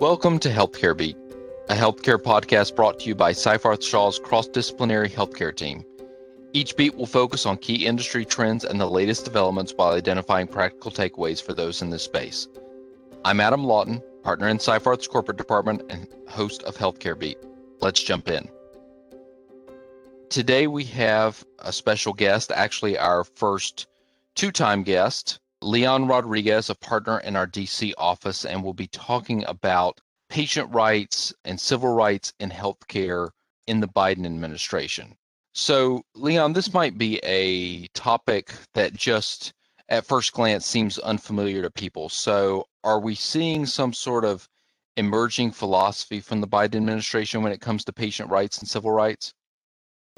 Welcome to Healthcare Beat, a healthcare podcast brought to you by Seyfarth Shaw's cross disciplinary healthcare team. Each beat will focus on key industry trends and the latest developments while identifying practical takeaways for those in this space. I'm Adam Lawton, partner in Seyfarth's corporate department and host of Healthcare Beat. Let's jump in. Today we have a special guest, actually, our first two time guest. Leon Rodriguez, a partner in our DC office, and we'll be talking about patient rights and civil rights in healthcare in the Biden administration. So, Leon, this might be a topic that just at first glance seems unfamiliar to people. So, are we seeing some sort of emerging philosophy from the Biden administration when it comes to patient rights and civil rights?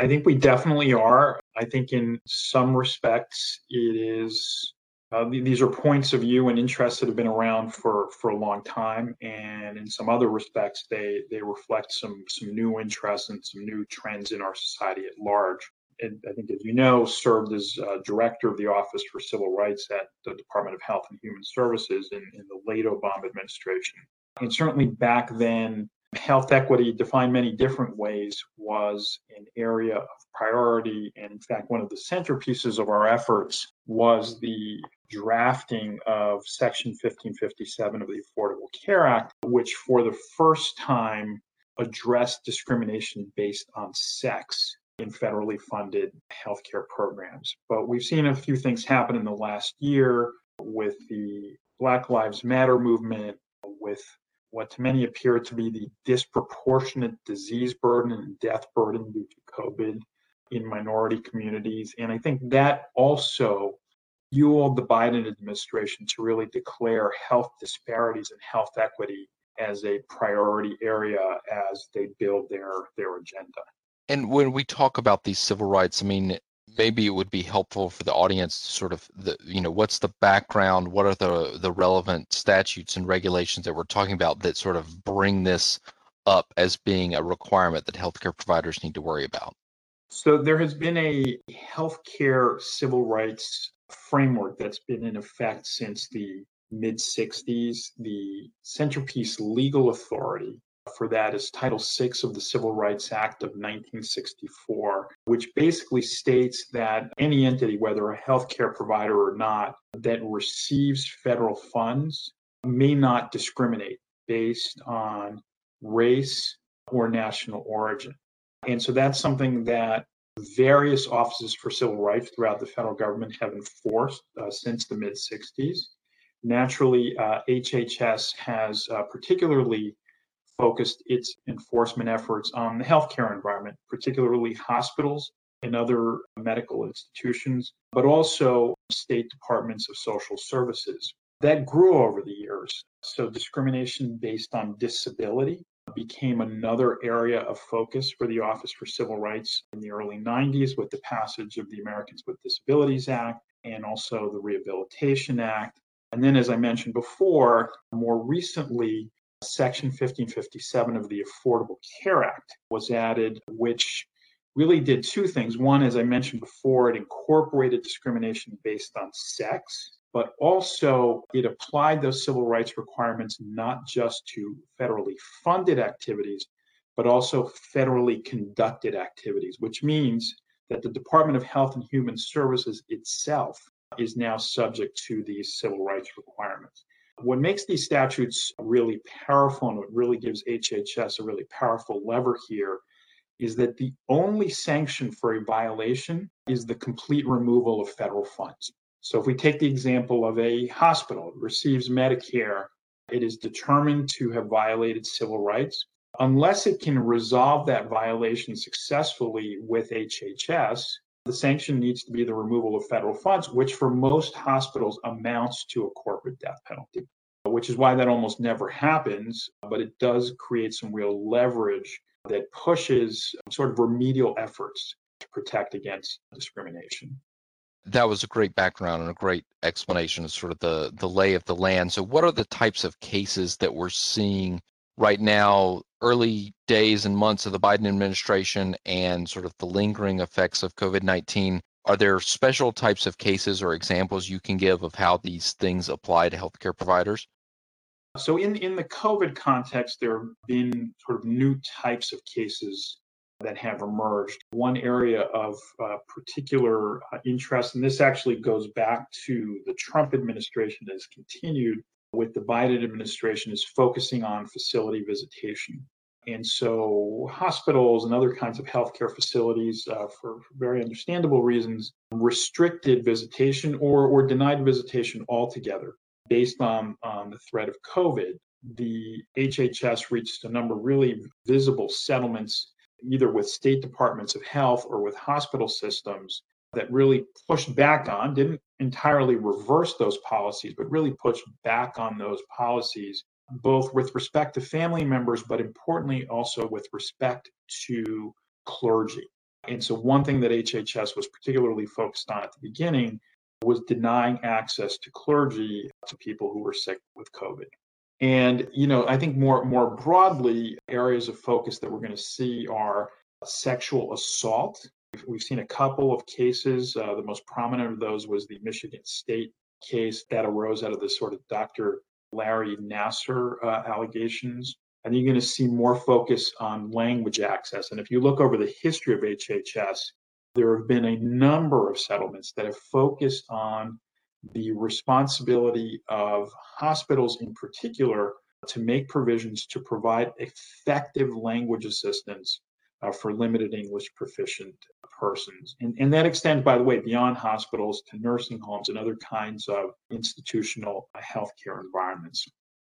I think we definitely are. I think in some respects it is uh, these are points of view and interests that have been around for, for a long time, and in some other respects, they they reflect some some new interests and some new trends in our society at large. And I think, as you know, served as uh, director of the Office for Civil Rights at the Department of Health and Human Services in, in the late Obama administration. And certainly back then, health equity, defined many different ways, was an area of priority. And in fact, one of the centerpieces of our efforts was the drafting of Section 1557 of the Affordable Care Act, which for the first time addressed discrimination based on sex in federally funded healthcare programs. But we've seen a few things happen in the last year with the Black Lives Matter movement, with what to many appeared to be the disproportionate disease burden and death burden due to COVID in minority communities. And I think that also fueled the Biden administration to really declare health disparities and health equity as a priority area as they build their their agenda. And when we talk about these civil rights, I mean, maybe it would be helpful for the audience to sort of the you know what's the background what are the the relevant statutes and regulations that we're talking about that sort of bring this up as being a requirement that healthcare providers need to worry about? So there has been a healthcare civil rights framework that's been in effect since the mid 60s the centerpiece legal authority for that is Title VI of the Civil Rights Act of 1964, which basically states that any entity, whether a healthcare provider or not, that receives federal funds may not discriminate based on race or national origin. And so that's something that various offices for civil rights throughout the federal government have enforced uh, since the mid 60s. Naturally, uh, HHS has uh, particularly focused its enforcement efforts on the healthcare environment, particularly hospitals and other medical institutions, but also state departments of social services. That grew over the years. So, discrimination based on disability became another area of focus for the Office for Civil Rights in the early 90s with the passage of the Americans with Disabilities Act and also the Rehabilitation Act. And then, as I mentioned before, more recently, Section 1557 of the Affordable Care Act was added, which really did two things. One, as I mentioned before, it incorporated discrimination based on sex, but also it applied those civil rights requirements not just to federally funded activities, but also federally conducted activities, which means that the Department of Health and Human Services itself is now subject to these civil rights requirements. What makes these statutes really powerful and what really gives HHS a really powerful lever here is that the only sanction for a violation is the complete removal of federal funds. So if we take the example of a hospital that receives Medicare, it is determined to have violated civil rights. Unless it can resolve that violation successfully with HHS, the sanction needs to be the removal of federal funds, which for most hospitals amounts to a corporate death penalty, which is why that almost never happens. But it does create some real leverage that pushes sort of remedial efforts to protect against discrimination. That was a great background and a great explanation of sort of the, the lay of the land. So, what are the types of cases that we're seeing right now, early days and months of the Biden administration and sort of the lingering effects of COVID 19, are there special types of cases or examples you can give of how these things apply to healthcare providers? So, in, in the COVID context, there have been sort of new types of cases that have emerged. One area of uh, particular uh, interest, and this actually goes back to the Trump administration has continued with the Biden administration, is focusing on facility visitation. And so, hospitals and other kinds of healthcare facilities, uh, for, very understandable reasons, restricted visitation or, or denied visitation altogether based on, on the threat of COVID. The HHS reached a number of really visible settlements either with state departments of health or with hospital systems that really pushed back on, didn't entirely reverse those policies, but really pushed back on those policies, both with respect to family members, but importantly also with respect to clergy. And so, one thing that HHS was particularly focused on at the beginning was denying access to clergy to people who were sick with COVID. And you know, I think more more broadly, areas of focus that we're going to see are sexual assault. We've seen a couple of cases. Uh, the most prominent of those was the Michigan State case that arose out of the sort of Dr. Larry Nassar uh, allegations. And you're going to see more focus on language access. And if you look over the history of HHS, there have been a number of settlements that have focused on the responsibility of hospitals in particular to make provisions to provide effective language assistance uh, for limited English proficient persons. And, and that extends, by the way, beyond hospitals to nursing homes and other kinds of institutional uh, healthcare environments.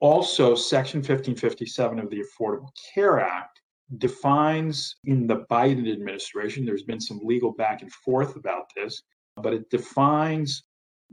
Also, Section 1557 of the Affordable Care Act defines in the Biden administration, there's been some legal back and forth about this, but it defines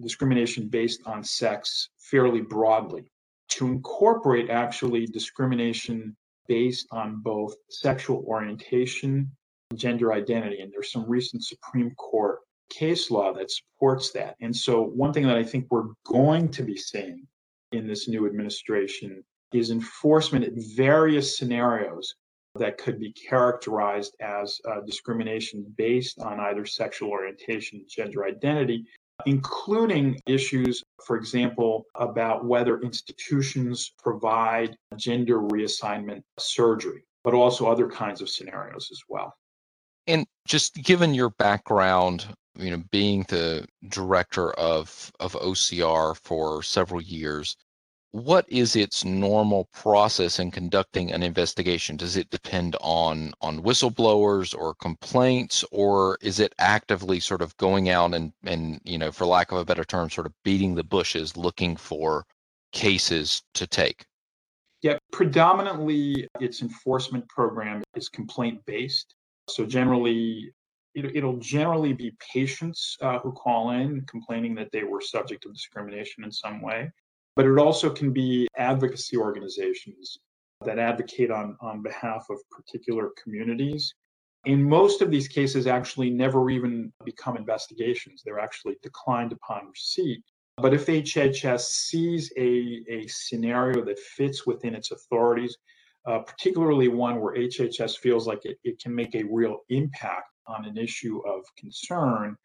discrimination based on sex fairly broadly to incorporate actually discrimination based on both sexual orientation and gender identity. And there's some recent Supreme Court case law that supports that. And so, one thing that I think we're going to be seeing in this new administration is enforcement in various scenarios that could be characterized as uh, discrimination based on either sexual orientation, gender identity, including issues, for example, about whether institutions provide gender reassignment surgery, but also other kinds of scenarios as well. And just given your background, you know, being the director of of OCR for several years, what is its normal process in conducting an investigation? Does it depend on on whistleblowers or complaints, or is it actively sort of going out and and you know, for lack of a better term, sort of beating the bushes, looking for cases to take? Yeah, predominantly its enforcement program is complaint based. So generally, it, will generally be patients uh, who call in complaining that they were subject to discrimination in some way but it also can be advocacy organizations that advocate on, on behalf of particular communities. In most of these cases, actually never even become investigations. They're actually declined upon receipt. But if HHS sees a, a scenario that fits within its authorities, uh, particularly one where HHS feels like it, it can make a real impact on an issue of concern,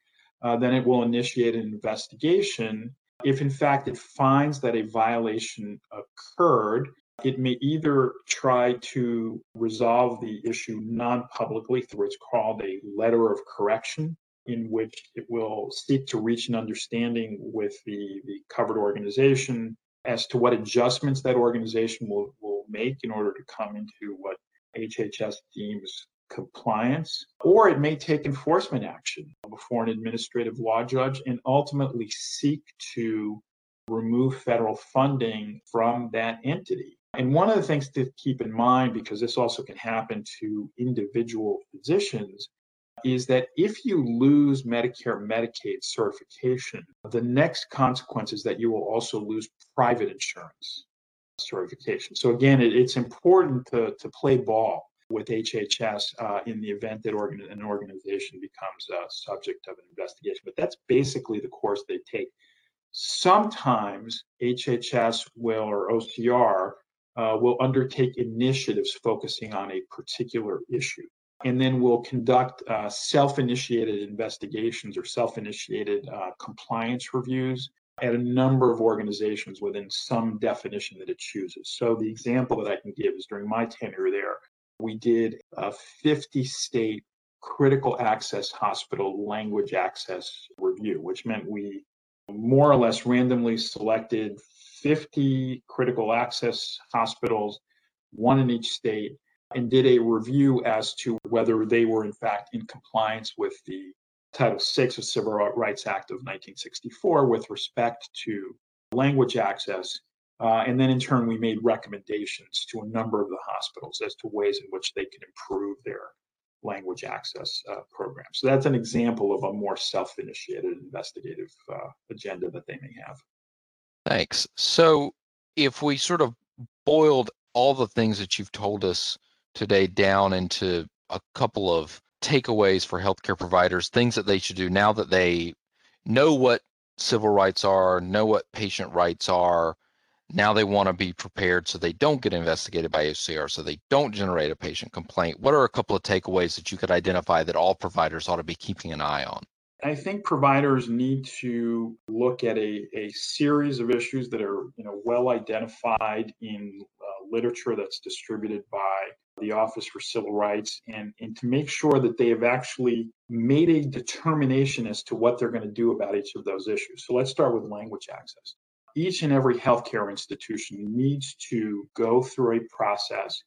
uh, then it will initiate an investigation if in fact it finds that a violation occurred, it may either try to resolve the issue non publicly through what's called a letter of correction, in which it will seek to reach an understanding with the, the covered organization as to what adjustments that organization will, will make in order to come into what HHS deems compliance, or it may take enforcement action before an administrative law judge and ultimately seek to remove federal funding from that entity. And one of the things to keep in mind, because this also can happen to individual physicians, is that if you lose Medicare Medicaid certification, the next consequence is that you will also lose private insurance certification. So again, it, it's important to, to play ball with HHS uh, in the event that organ- an organization becomes a subject of an investigation. But that's basically the course they take. Sometimes HHS will, or OCR, uh, will undertake initiatives focusing on a particular issue. And then will conduct uh, self initiated investigations or self initiated uh, compliance reviews at a number of organizations within some definition that it chooses. So the example that I can give is during my tenure there, we did a 50 state critical access hospital language access review, which meant we more or less randomly selected 50 critical access hospitals, one in each state, and did a review as to whether they were in fact in compliance with the Title VI of Civil Rights Act of 1964 with respect to language access. Uh, and then in turn, we made recommendations to a number of the hospitals as to ways in which they can improve their language access uh, program. So that's an example of a more self initiated investigative uh, agenda that they may have. Thanks. So if we sort of boiled all the things that you've told us today down into a couple of takeaways for healthcare providers, things that they should do now that they know what civil rights are, know what patient rights are. Now they want to be prepared so they don't get investigated by HCR, so they don't generate a patient complaint. What are a couple of takeaways that you could identify that all providers ought to be keeping an eye on? I think providers need to look at a, a series of issues that are you know well identified in uh, literature that's distributed by the Office for Civil Rights and, and to make sure that they have actually made a determination as to what they're going to do about each of those issues. So let's start with language access. Each and every healthcare institution needs to go through a process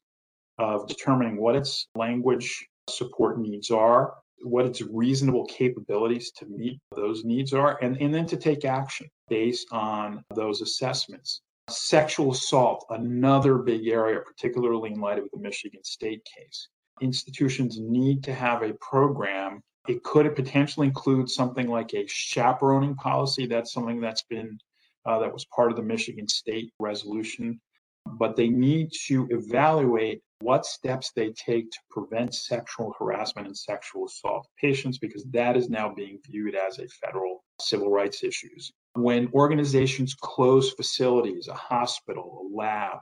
of determining what its language support needs are, what its reasonable capabilities to meet those needs are, and, and then to take action based on those assessments. Sexual assault, another big area, particularly in light of the Michigan State case. Institutions need to have a program. It could potentially include something like a chaperoning policy. That's something that's been, uh, that was part of the Michigan State resolution. But they need to evaluate what steps they take to prevent sexual harassment and sexual assault patients, because that is now being viewed as a federal civil rights issues when organizations close facilities, a hospital, a lab,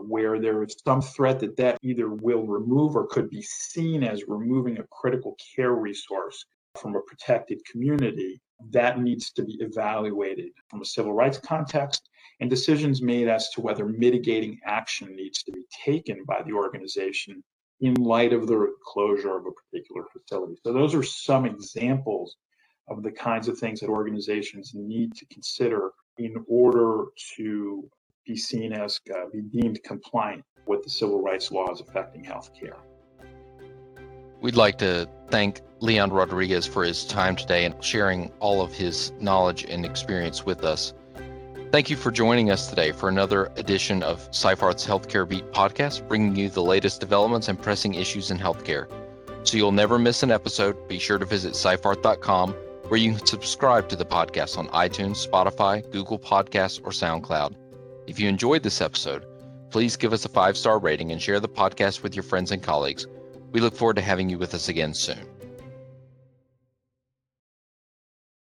where there is some threat that that either will remove or could be seen as removing a critical care resource from a protected community, that needs to be evaluated from a civil rights context and decisions made as to whether mitigating action needs to be taken by the organization in light of the closure of a particular facility. So, those are some examples of the kinds of things that organizations need to consider in order to be seen as uh, be deemed compliant with the civil rights laws affecting healthcare. We'd like to thank Leon Rodriguez for his time today and sharing all of his knowledge and experience with us. Thank you for joining us today for another edition of Seyfarth's Healthcare Beat podcast, bringing you the latest developments and pressing issues in healthcare. So you'll never miss an episode, be sure to visit seyfarth.com where you can subscribe to the podcast on iTunes, Spotify, Google Podcasts, or SoundCloud. If you enjoyed this episode, please give us a five star rating and share the podcast with your friends and colleagues. We look forward to having you with us again soon.